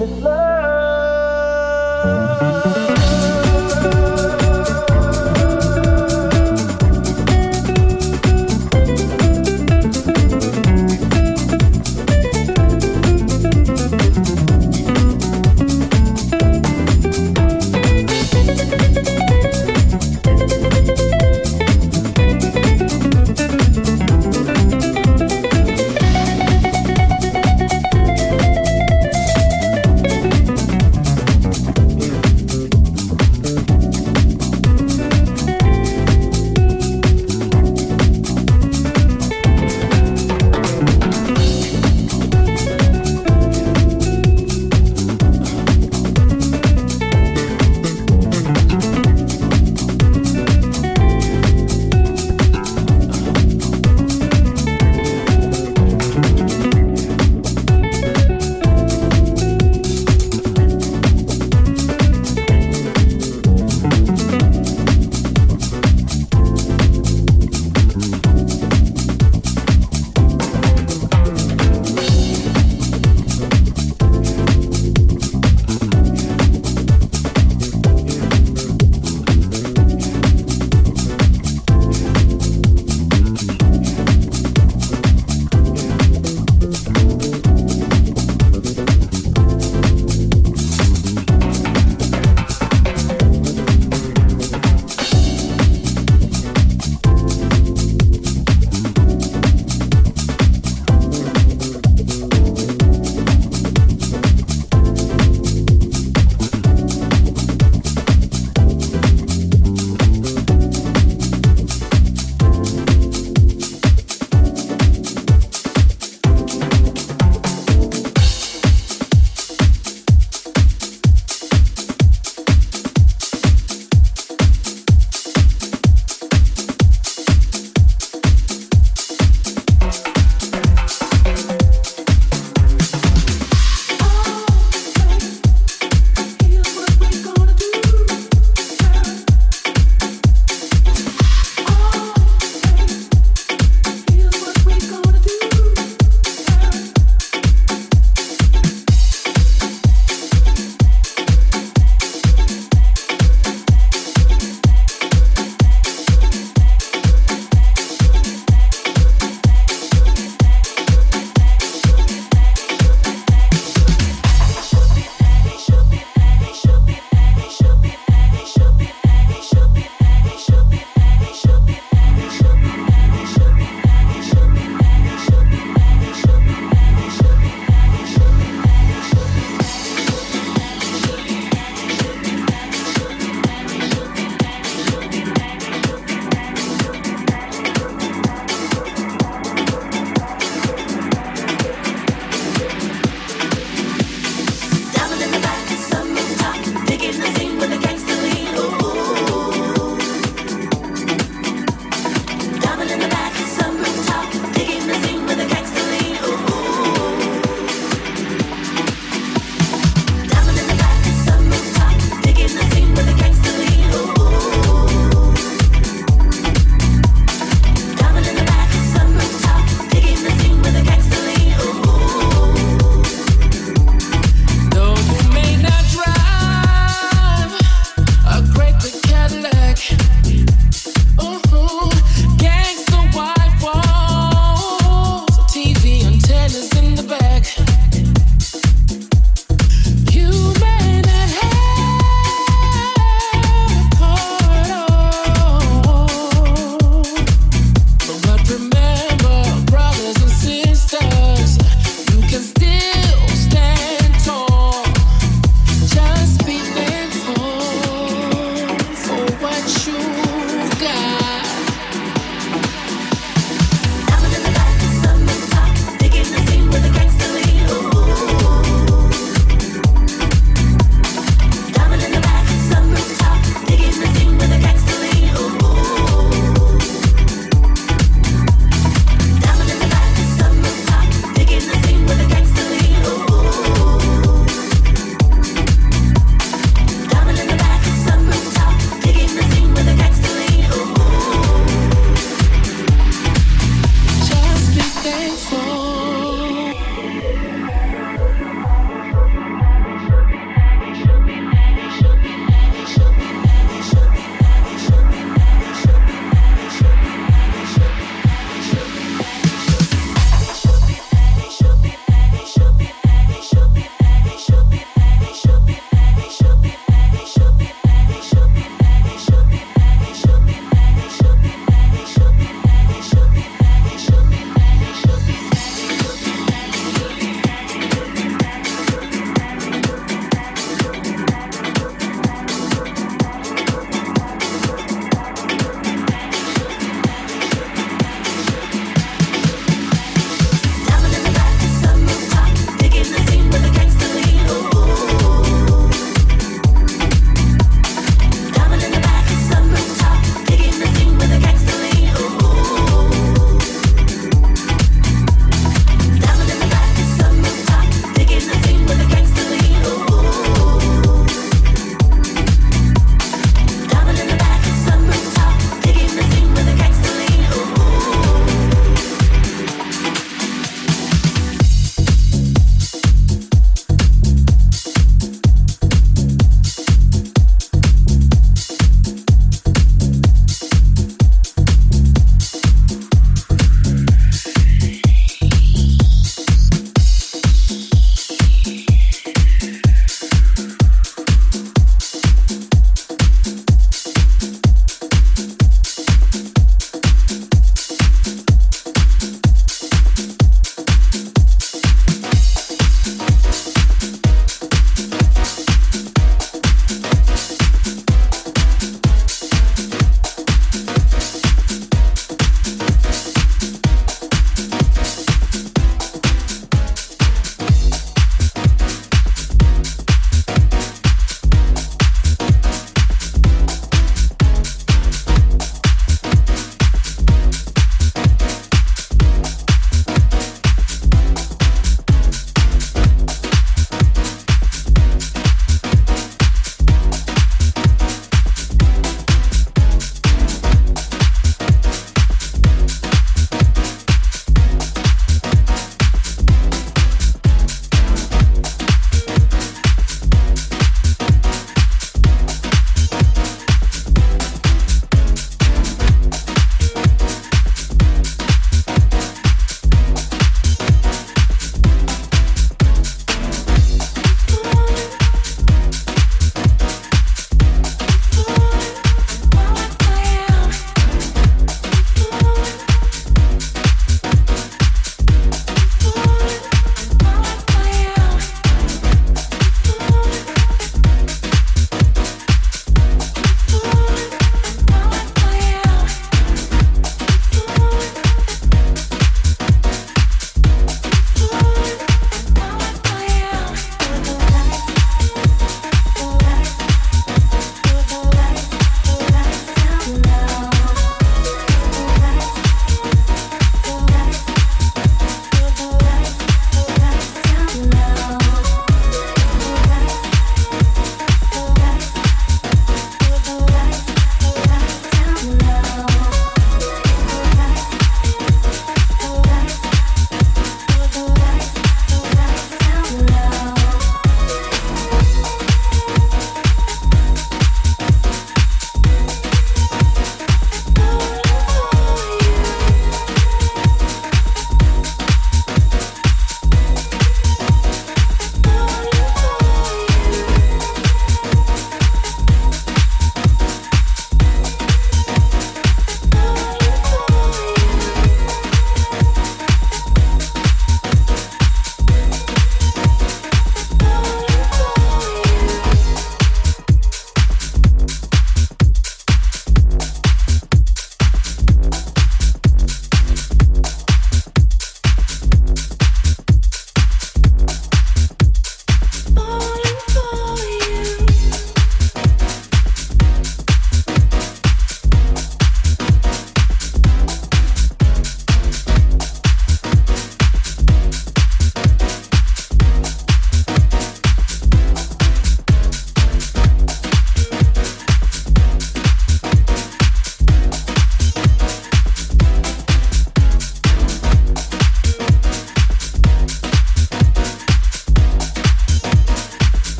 this love.